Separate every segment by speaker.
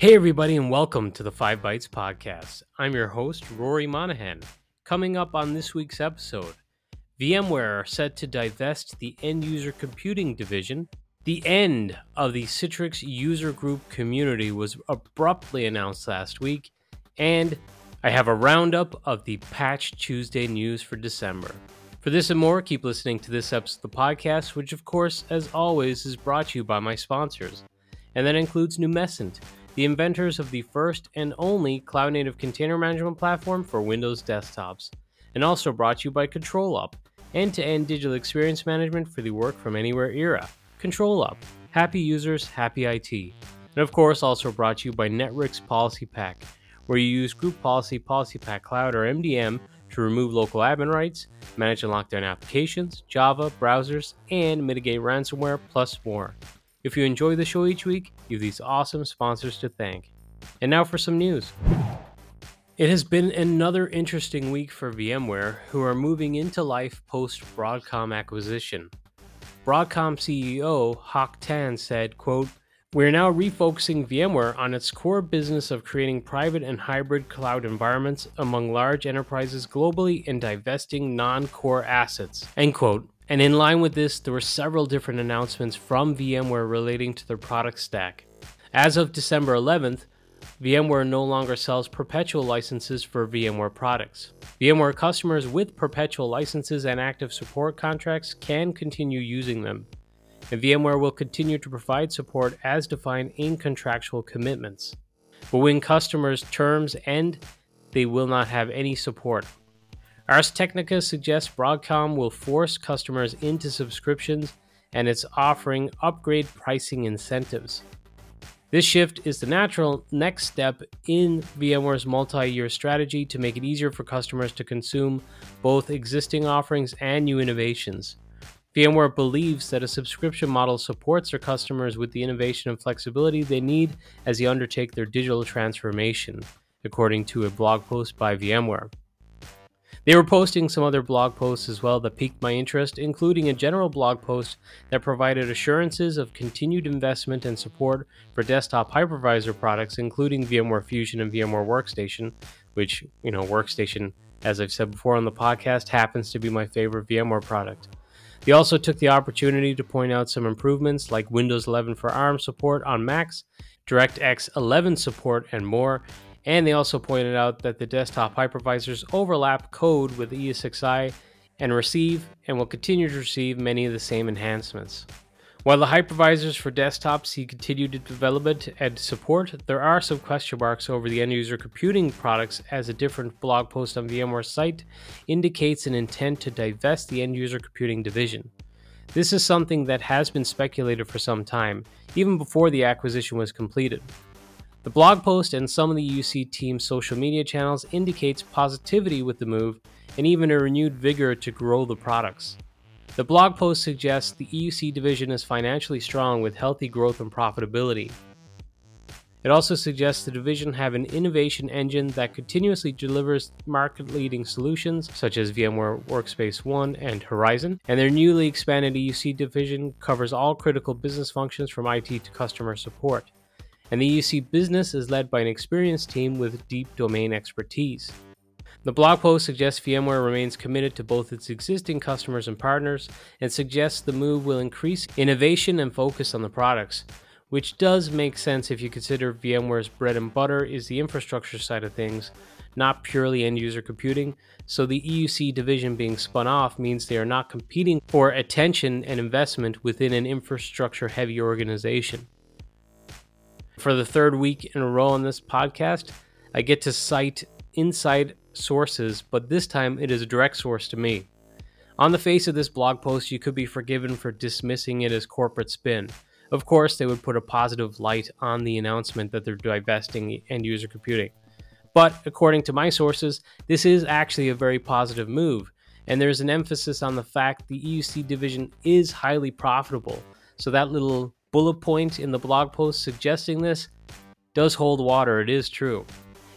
Speaker 1: Hey, everybody, and welcome to the Five Bytes Podcast. I'm your host, Rory Monahan. Coming up on this week's episode, VMware are set to divest the end user computing division. The end of the Citrix user group community was abruptly announced last week, and I have a roundup of the Patch Tuesday news for December. For this and more, keep listening to this episode of the podcast, which, of course, as always, is brought to you by my sponsors. And that includes Numecent the inventors of the first and only cloud native container management platform for Windows desktops, and also brought to you by ControlUp, end to end digital experience management for the work from anywhere era. ControlUp, happy users, happy IT. And of course, also brought to you by Netwrix PolicyPak, where you use Group Policy PolicyPak Cloud or MDM to remove local admin rights, manage and lock down applications, Java, browsers, and mitigate ransomware, plus more. If you enjoy the show each week, you have these awesome sponsors to thank. And now for some news. It has been another interesting week for VMware, who are moving into life post Broadcom acquisition. Broadcom CEO Hock Tan said, quote, we're now refocusing VMware on its core business of creating private and hybrid cloud environments among large enterprises globally and divesting non core assets. End quote. And in line with this, there were several different announcements from VMware relating to their product stack. As of December 11th, VMware no longer sells perpetual licenses for VMware products. VMware customers with perpetual licenses and active support contracts can continue using them. And VMware will continue to provide support as defined in contractual commitments. But when customers' terms end, they will not have any support. Ars Technica suggests Broadcom will force customers into subscriptions and it's offering upgrade pricing incentives. This shift is the natural next step in VMware's multi year strategy to make it easier for customers to consume both existing offerings and new innovations. VMware believes that a subscription model supports their customers with the innovation and flexibility they need as they undertake their digital transformation, according to a blog post by VMware. They were posting some other blog posts as well that piqued my interest, including a general blog post that provided assurances of continued investment and support for desktop hypervisor products, including VMware Fusion and VMware Workstation, which, you know, Workstation, as I've said before on the podcast, happens to be my favorite VMware product. They also took the opportunity to point out some improvements like Windows 11 for ARM support on Macs, DirectX 11 support, and more, and they also pointed out that the desktop hypervisors overlap code with ESXi and receive and will continue to receive many of the same enhancements. While the hypervisors for desktops see continued development and support, there are some question marks over the end user computing products as a different blog post on VMware's site indicates an intent to divest the end user computing division. This is something that has been speculated for some time, even before the acquisition was completed. The blog post and some of the UC team's social media channels indicates positivity with the move and even a renewed vigor to grow the products. The blog post suggests the EUC division is financially strong with healthy growth and profitability. It also suggests the division have an innovation engine that continuously delivers market-leading solutions such as VMware Workspace ONE and Horizon, and their newly expanded EUC division covers all critical business functions from IT to customer support and the EUC business is led by an experienced team with deep domain expertise. The blog post suggests VMware remains committed to both its existing customers and partners and suggests the move will increase innovation and focus on the products, which does make sense if you consider VMware's bread and butter is the infrastructure side of things, not purely end user computing. So the EUC division being spun off means they are not competing for attention and investment within an infrastructure heavy organization. For the third week in a row on this podcast, I get to cite inside sources, but this time it is a direct source to me. On the face of this blog post, you could be forgiven for dismissing it as corporate spin. Of course, they would put a positive light on the announcement that they're divesting end user computing. But according to my sources, this is actually a very positive move, and there's an emphasis on the fact the EUC division is highly profitable. So that little bullet point in the blog post suggesting this does hold water. It is true.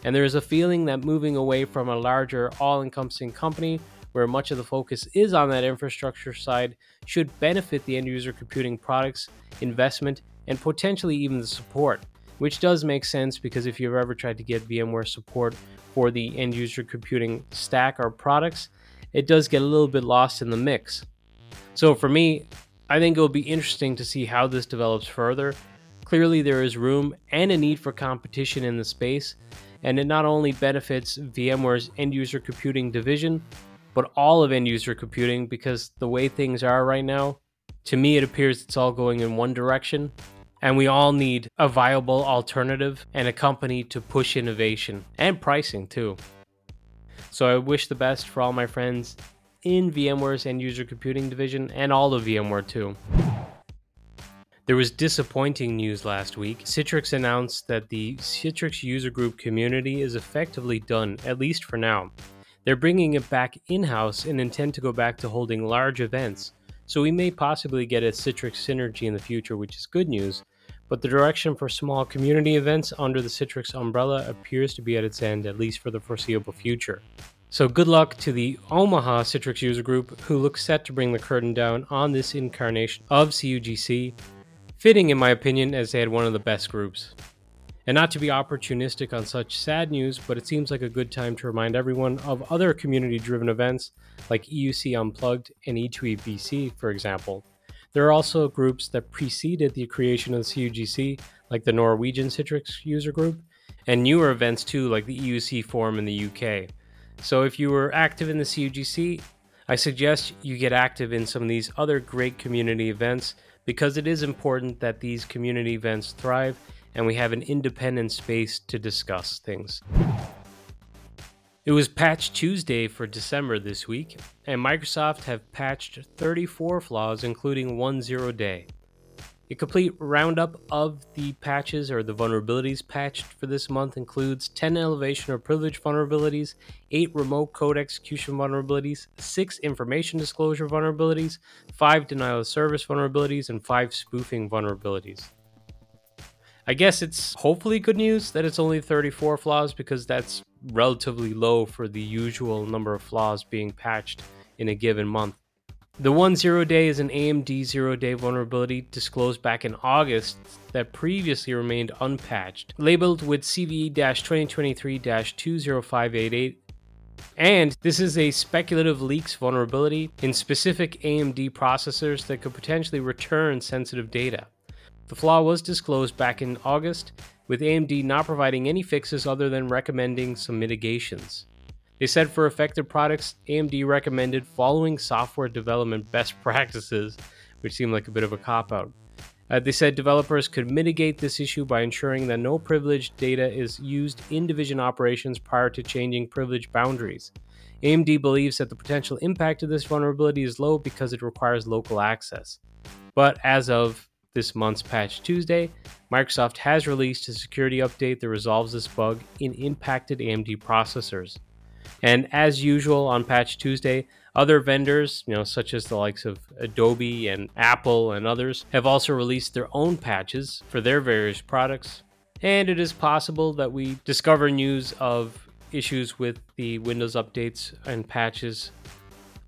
Speaker 1: And there is a feeling that moving away from a larger, all encompassing company where much of the focus is on that infrastructure side, should benefit the end user computing products, investment, and potentially even the support, which does make sense because if you've ever tried to get VMware support for the end user computing stack or products, it does get a little bit lost in the mix. So for me, I think it will be interesting to see how this develops further. Clearly, there is room and a need for competition in the space, and it not only benefits VMware's end user computing division, but all of end user computing because the way things are right now, to me, it appears it's all going in one direction, and we all need a viable alternative and a company to push innovation and pricing too. So I wish the best for all my friends in VMware's end user computing division and all of VMware too. There was disappointing news last week. Citrix announced that the Citrix user group community is effectively done, at least for now. They're bringing it back in house and intend to go back to holding large events, so we may possibly get a Citrix synergy in the future, which is good news. But the direction for small community events under the Citrix umbrella appears to be at its end, at least for the foreseeable future. So, good luck to the Omaha Citrix user group, who looks set to bring the curtain down on this incarnation of CUGC, fitting in my opinion as they had one of the best groups. And not to be opportunistic on such sad news, but it seems like a good time to remind everyone of other community driven events like EUC Unplugged and E2EVC, for example. There are also groups that preceded the creation of the CUGC, like the Norwegian Citrix user group, and newer events too, like the EUC Forum in the UK. So if you were active in the CUGC, I suggest you get active in some of these other great community events because it is important that these community events thrive and we have an independent space to discuss things. It was Patch Tuesday for December this week, and Microsoft have patched 34 flaws, including one zero day. A complete roundup of the patches or the vulnerabilities patched for this month includes 10 elevation or privilege vulnerabilities, 8 remote code execution vulnerabilities, 6 information disclosure vulnerabilities, 5 denial of service vulnerabilities, and 5 spoofing vulnerabilities. I guess it's hopefully good news that it's only 34 flaws because that's relatively low for the usual number of flaws being patched in a given month. The one zero day is an AMD zero day vulnerability disclosed back in August that previously remained unpatched, labeled with CVE 2023 20588. And this is a speculative leaks vulnerability in specific AMD processors that could potentially return sensitive data. The flaw was disclosed back in August, with AMD not providing any fixes other than recommending some mitigations. They said for effective products, AMD recommended following software development best practices, which seemed like a bit of a cop out. Uh, they said developers could mitigate this issue by ensuring that no privileged data is used in division operations prior to changing privilege boundaries. AMD believes that the potential impact of this vulnerability is low because it requires local access. But as of this month's Patch Tuesday, Microsoft has released a security update that resolves this bug in impacted AMD processors. And as usual on Patch Tuesday, other vendors, you know, such as the likes of Adobe and Apple and others, have also released their own patches for their various products. And it is possible that we discover news of issues with the Windows updates and patches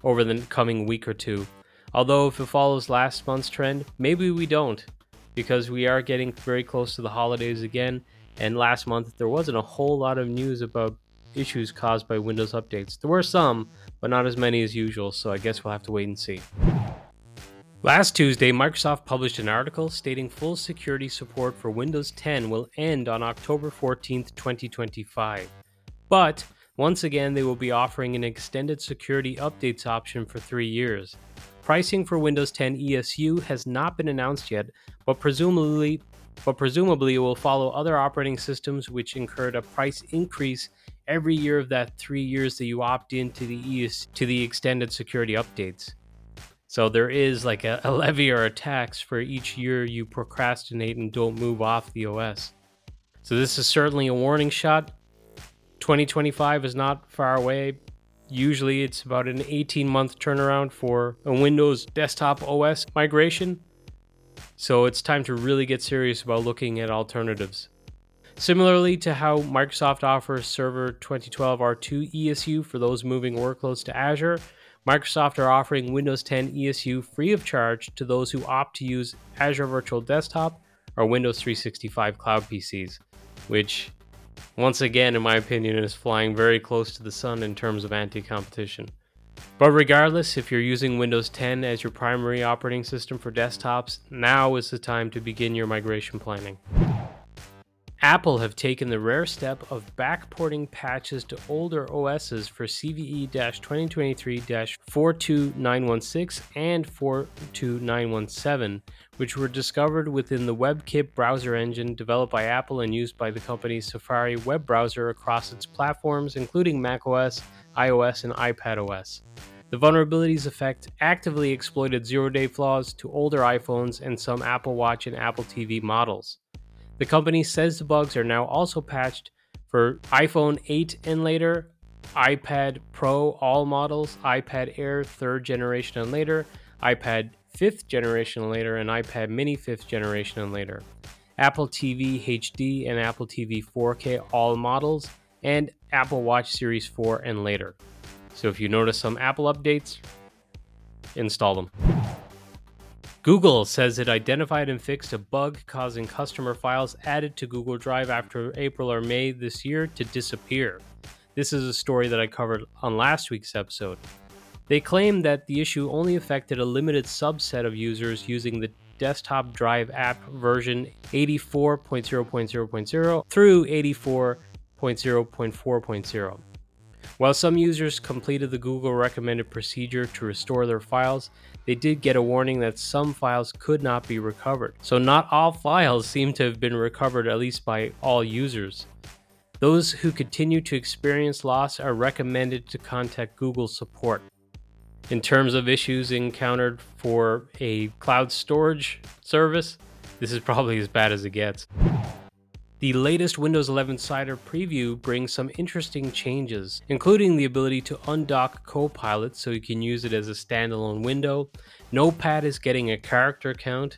Speaker 1: over the coming week or two. Although, if it follows last month's trend, maybe we don't, because we are getting very close to the holidays again. And last month, there wasn't a whole lot of news about issues caused by Windows updates. There were some, but not as many as usual, so I guess we'll have to wait and see. Last Tuesday, Microsoft published an article stating full security support for Windows 10 will end on October 14, 2025. But once again, they will be offering an extended security updates option for three years. Pricing for Windows 10 ESU has not been announced yet, but presumably but presumably it will follow other operating systems which incurred a price increase every year of that 3 years that you opt into the ES to the extended security updates. So there is like a, a levy or a tax for each year you procrastinate and don't move off the OS. So this is certainly a warning shot. 2025 is not far away, Usually it's about an 18 month turnaround for a Windows desktop OS migration. So it's time to really get serious about looking at alternatives. Similarly to how Microsoft offers Server 2012 R2 ESU for those moving workloads to Azure, Microsoft are offering Windows 10 ESU free of charge to those who opt to use Azure Virtual Desktop or Windows 365 Cloud PCs, which, once again, in my opinion, is flying very close to the sun in terms of anti competition. But regardless, if you're using Windows 10 as your primary operating system for desktops, now is the time to begin your migration planning. Apple have taken the rare step of backporting patches to older OSs for CVE 2023 42916 and 42917, which were discovered within the WebKit browser engine developed by Apple and used by the company's Safari web browser across its platforms, including macOS, iOS, and iPadOS. The vulnerabilities affect actively exploited zero day flaws to older iPhones and some Apple Watch and Apple TV models. The company says the bugs are now also patched for iPhone 8 and later, iPad Pro all models, iPad Air 3rd generation and later, iPad 5th generation and later, and iPad Mini 5th generation and later. Apple TV HD and Apple TV 4K all models, and Apple Watch Series 4 and later. So if you notice some Apple updates, install them. Google says it identified and fixed a bug causing customer files added to Google Drive after April or May this year to disappear. This is a story that I covered on last week's episode. They claim that the issue only affected a limited subset of users using the desktop drive app version 84.0.0.0 through 84.0.4.0. While some users completed the Google recommended procedure to restore their files, they did get a warning that some files could not be recovered. So, not all files seem to have been recovered, at least by all users. Those who continue to experience loss are recommended to contact Google support. In terms of issues encountered for a cloud storage service, this is probably as bad as it gets. The latest Windows 11 Insider preview brings some interesting changes, including the ability to undock Copilot so you can use it as a standalone window. Notepad is getting a character count.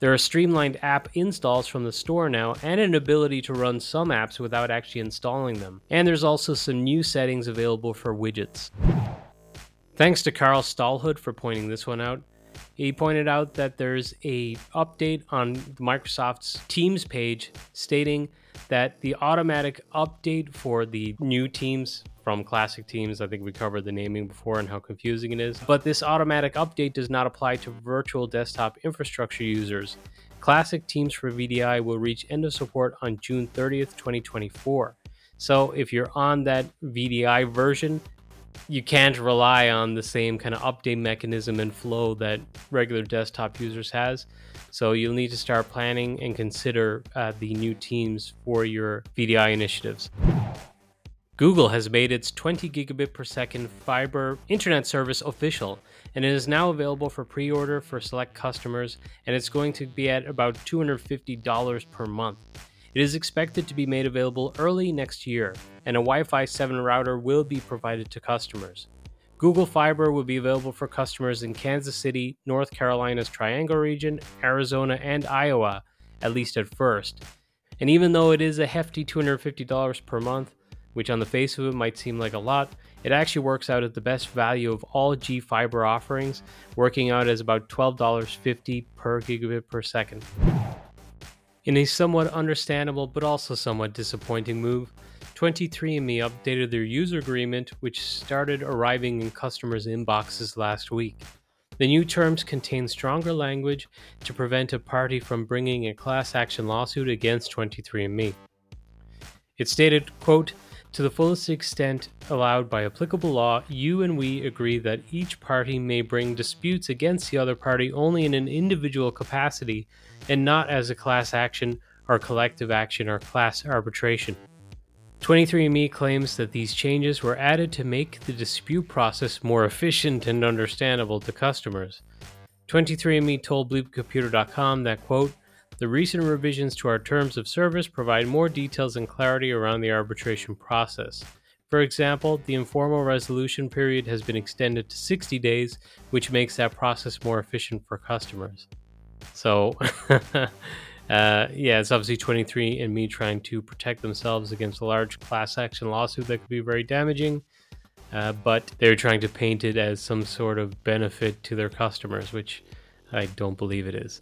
Speaker 1: There are streamlined app installs from the store now, and an ability to run some apps without actually installing them. And there's also some new settings available for widgets. Thanks to Carl Stalhood for pointing this one out. He pointed out that there's a update on Microsoft's Teams page stating that the automatic update for the new teams from classic teams, I think we covered the naming before and how confusing it is, but this automatic update does not apply to virtual desktop infrastructure users. Classic Teams for VDI will reach end of support on June 30th, 2024. So if you're on that VDI version, you can't rely on the same kind of update mechanism and flow that regular desktop users has. So you'll need to start planning and consider uh, the new teams for your VDI initiatives. Google has made its 20 gigabit per second fiber internet service official, and it is now available for pre order for select customers, and it's going to be at about $250 per month. It is expected to be made available early next year, and a Wi Fi 7 router will be provided to customers. Google Fiber will be available for customers in Kansas City, North Carolina's Triangle region, Arizona, and Iowa, at least at first. And even though it is a hefty $250 per month, which on the face of it might seem like a lot, it actually works out at the best value of all GFiber offerings, working out as about $12.50 per gigabit per second. In a somewhat understandable but also somewhat disappointing move, 23andMe updated their user agreement, which started arriving in customers' inboxes last week. The new terms contain stronger language to prevent a party from bringing a class action lawsuit against 23andMe. It stated, quote, to the fullest extent allowed by applicable law, you and we agree that each party may bring disputes against the other party only in an individual capacity and not as a class action or collective action or class arbitration. 23andMe claims that these changes were added to make the dispute process more efficient and understandable to customers. 23andMe told BleepComputer.com that, quote, the recent revisions to our terms of service provide more details and clarity around the arbitration process. For example, the informal resolution period has been extended to 60 days, which makes that process more efficient for customers. So, Uh, yeah, it's obviously 23andMe trying to protect themselves against a large class action lawsuit that could be very damaging. Uh, but they're trying to paint it as some sort of benefit to their customers, which I don't believe it is.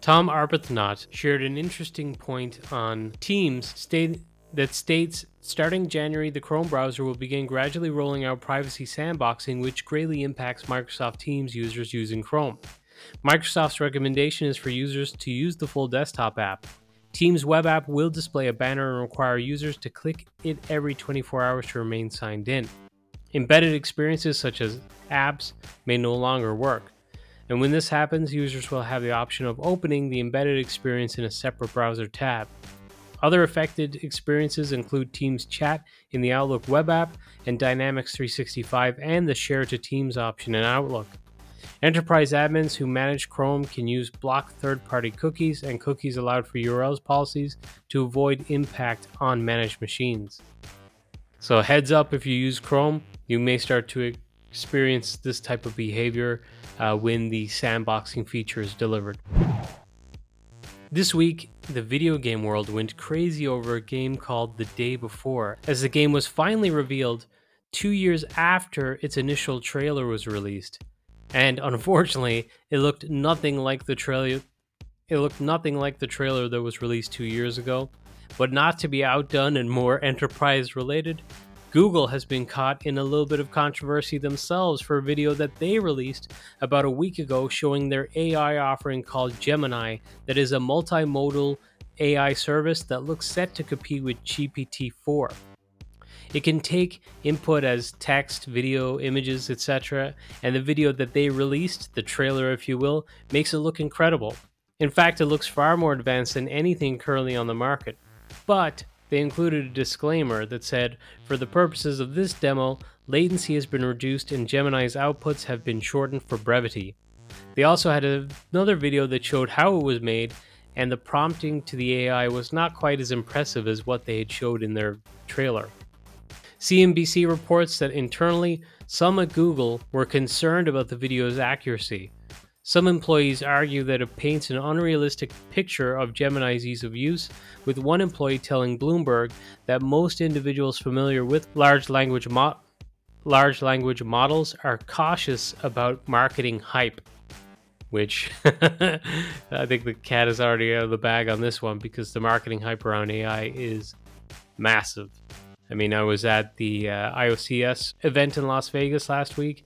Speaker 1: Tom Arbuthnot shared an interesting point on Teams state that states starting January, the Chrome browser will begin gradually rolling out privacy sandboxing, which greatly impacts Microsoft Teams users using Chrome. Microsoft's recommendation is for users to use the full desktop app. Teams web app will display a banner and require users to click it every 24 hours to remain signed in. Embedded experiences such as apps may no longer work. And when this happens, users will have the option of opening the embedded experience in a separate browser tab. Other affected experiences include Teams Chat in the Outlook web app and Dynamics 365 and the Share to Teams option in Outlook. Enterprise admins who manage Chrome can use block third party cookies and cookies allowed for URLs policies to avoid impact on managed machines. So, heads up if you use Chrome, you may start to experience this type of behavior uh, when the sandboxing feature is delivered. This week, the video game world went crazy over a game called The Day Before, as the game was finally revealed two years after its initial trailer was released and unfortunately, it looked nothing like the trailer. It looked nothing like the trailer that was released two years ago. But not to be outdone and more enterprise related, Google has been caught in a little bit of controversy themselves for a video that they released about a week ago showing their AI offering called Gemini, that is a multimodal AI service that looks set to compete with GPT 4. It can take input as text, video, images, etc., and the video that they released, the trailer if you will, makes it look incredible. In fact, it looks far more advanced than anything currently on the market. But they included a disclaimer that said, for the purposes of this demo, latency has been reduced and Gemini's outputs have been shortened for brevity. They also had another video that showed how it was made, and the prompting to the AI was not quite as impressive as what they had showed in their trailer. CNBC reports that internally, some at Google were concerned about the video's accuracy. Some employees argue that it paints an unrealistic picture of Gemini's ease of use, with one employee telling Bloomberg that most individuals familiar with large language, mo- large language models are cautious about marketing hype. Which I think the cat is already out of the bag on this one because the marketing hype around AI is massive. I mean, I was at the uh, IOCS event in Las Vegas last week,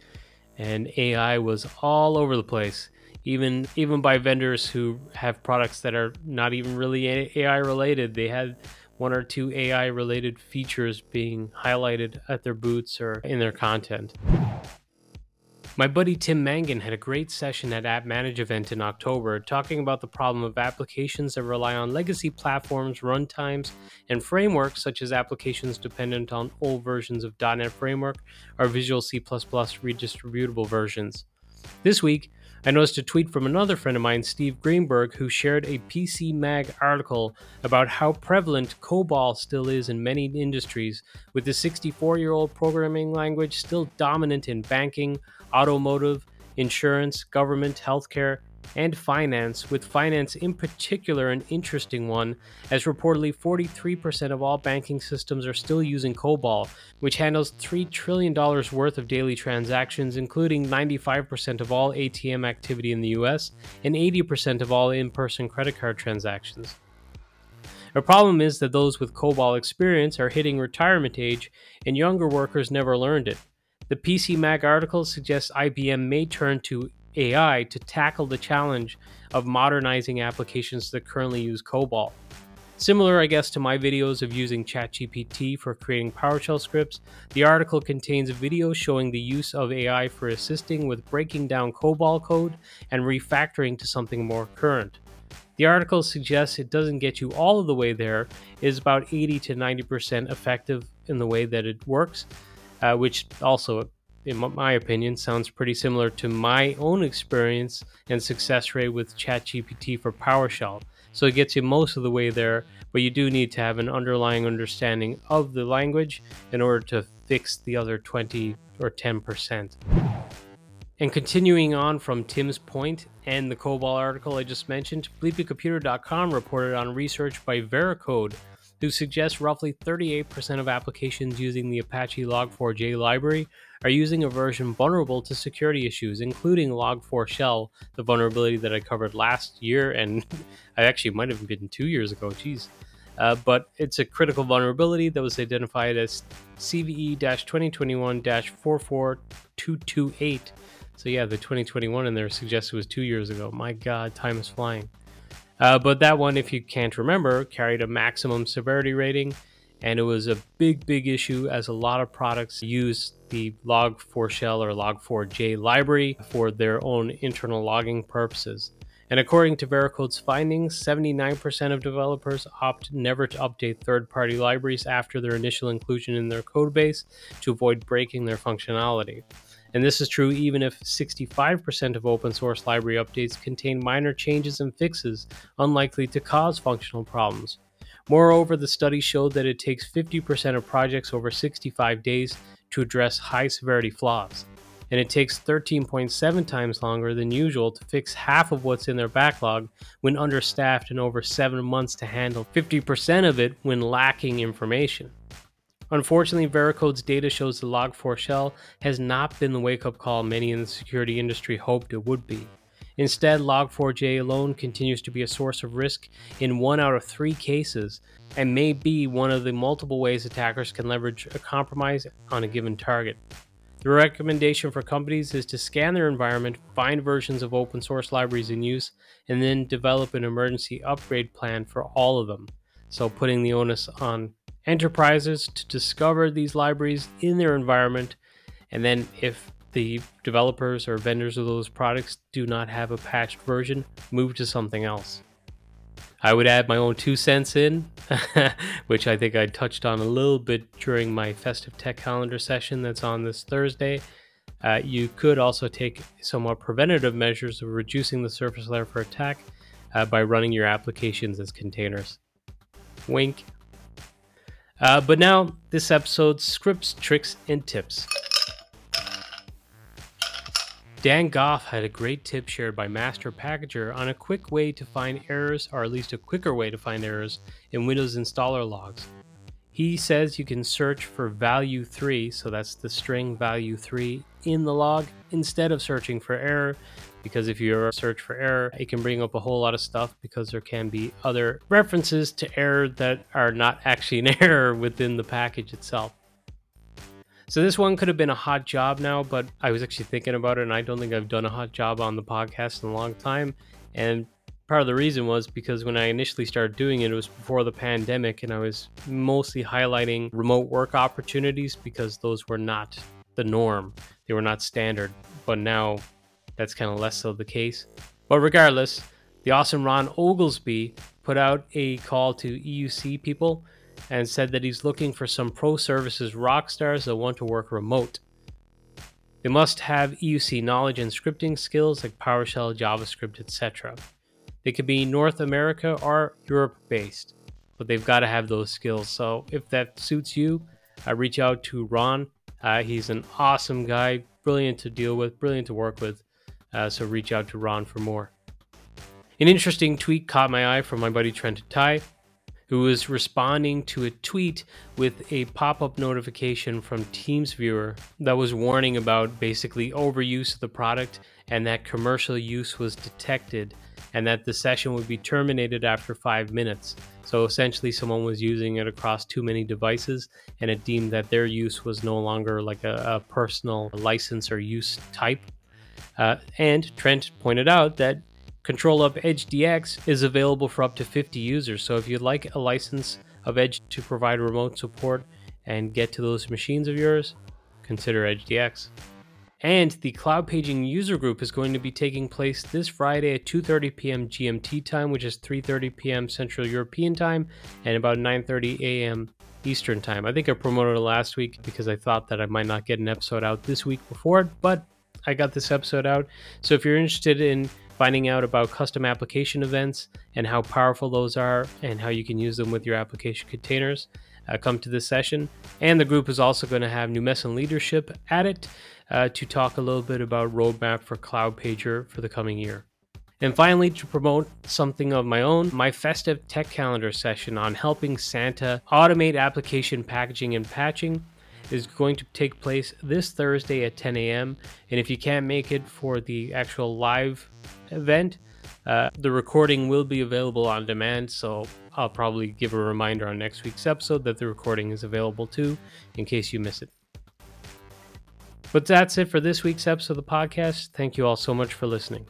Speaker 1: and AI was all over the place. Even even by vendors who have products that are not even really AI related, they had one or two AI related features being highlighted at their booths or in their content. My buddy Tim Mangan had a great session at AppManagEvent in October talking about the problem of applications that rely on legacy platforms, runtimes, and frameworks such as applications dependent on old versions of .NET Framework or Visual C++ redistributable versions. This week, I noticed a tweet from another friend of mine, Steve Greenberg, who shared a PC Mag article about how prevalent COBOL still is in many industries, with the 64 year old programming language still dominant in banking, automotive, insurance, government, healthcare, and finance, with finance in particular an interesting one, as reportedly 43% of all banking systems are still using COBOL, which handles $3 trillion worth of daily transactions, including 95% of all ATM activity in the US and 80% of all in person credit card transactions. The problem is that those with COBOL experience are hitting retirement age, and younger workers never learned it. The PC Mag article suggests IBM may turn to AI to tackle the challenge of modernizing applications that currently use COBOL. Similar, I guess, to my videos of using ChatGPT for creating PowerShell scripts, the article contains a video showing the use of AI for assisting with breaking down COBOL code and refactoring to something more current. The article suggests it doesn't get you all of the way there, it is about 80 to 90% effective in the way that it works, uh, which also, in my opinion, sounds pretty similar to my own experience and success rate with ChatGPT for PowerShell. So it gets you most of the way there, but you do need to have an underlying understanding of the language in order to fix the other 20 or 10%. And continuing on from Tim's point and the COBOL article I just mentioned, bleepingcomputer.com reported on research by Veracode, who suggests roughly 38% of applications using the Apache Log4j library are using a version vulnerable to security issues, including Log4Shell, the vulnerability that I covered last year, and I actually might have been two years ago. Jeez. Uh, but it's a critical vulnerability that was identified as CVE 2021 44228. So, yeah, the 2021 in there suggests it was two years ago. My God, time is flying. Uh, but that one, if you can't remember, carried a maximum severity rating, and it was a big, big issue as a lot of products use the Log4Shell or Log4j library for their own internal logging purposes. And according to Veracode's findings, 79% of developers opt never to update third party libraries after their initial inclusion in their codebase to avoid breaking their functionality. And this is true even if 65% of open source library updates contain minor changes and fixes unlikely to cause functional problems. Moreover, the study showed that it takes 50% of projects over 65 days to address high severity flaws, and it takes 13.7 times longer than usual to fix half of what's in their backlog when understaffed and over 7 months to handle 50% of it when lacking information. Unfortunately, Veracode's data shows the Log4Shell has not been the wake up call many in the security industry hoped it would be. Instead, Log4j alone continues to be a source of risk in one out of three cases and may be one of the multiple ways attackers can leverage a compromise on a given target. The recommendation for companies is to scan their environment, find versions of open source libraries in use, and then develop an emergency upgrade plan for all of them. So, putting the onus on enterprises to discover these libraries in their environment, and then if the developers or vendors of those products do not have a patched version, move to something else. I would add my own two cents in, which I think I touched on a little bit during my festive tech calendar session that's on this Thursday. Uh, you could also take somewhat preventative measures of reducing the surface layer for attack uh, by running your applications as containers. Wink. Uh, but now, this episode's scripts, tricks, and tips. Dan Gough had a great tip shared by Master Packager on a quick way to find errors, or at least a quicker way to find errors, in Windows installer logs. He says you can search for value 3, so that's the string value 3, in the log instead of searching for error, because if you search for error, it can bring up a whole lot of stuff because there can be other references to error that are not actually an error within the package itself. So this one could have been a hot job now, but I was actually thinking about it, and I don't think I've done a hot job on the podcast in a long time. And part of the reason was because when I initially started doing it, it was before the pandemic, and I was mostly highlighting remote work opportunities because those were not the norm. They were not standard. But now that's kind of less so the case. But regardless, the awesome Ron Oglesby put out a call to EUC people and said that he's looking for some pro services rock stars that want to work remote. They must have EUC knowledge and scripting skills like PowerShell, JavaScript, etc. They could be North America or Europe based, but they've got to have those skills. So if that suits you, uh, reach out to Ron. Uh, he's an awesome guy, brilliant to deal with, brilliant to work with. Uh, so reach out to Ron for more. An interesting tweet caught my eye from my buddy Trent Tye who was responding to a tweet with a pop up notification from TeamViewer that was warning about basically overuse of the product and that commercial use was detected and that the session would be terminated after five minutes. So essentially, someone was using it across too many devices and it deemed that their use was no longer like a, a personal license or use type. Uh, and Trent pointed out that ControlUp Edge DX is available for up to 50 users. So if you'd like a license of Edge to provide remote support and get to those machines of yours, consider Edge DX. And the Cloudpaging user group is going to be taking place this Friday at 2:30 p.m. GMT time, which is 3:30 p.m. Central European time, and about 9:30 a.m. Eastern time. I think I promoted it last week because I thought that I might not get an episode out this week before it, but I got this episode out. So if you're interested in finding out about custom application events and how powerful those are and how you can use them with your application containers. Uh, come to this session. And the group is also going to have Numecent leadership at it. uh, to talk a little bit about roadmap for Cloudpager for the coming year. And finally, to promote something of my own, my festive tech calendar session on helping Santa automate application packaging and patching is going to take place this Thursday at 10 a.m. And if you can't make it for the actual live event, uh, the recording will be available on demand. So I'll probably give a reminder on next week's episode that the recording is available too, in case you miss it. But that's it for this week's episode of the podcast. Thank you all so much for listening.